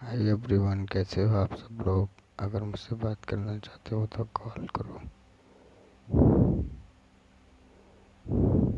Hi everyone कैसे हो आप सब लोग? अगर मुझसे बात करना चाहते हो तो कॉल करो।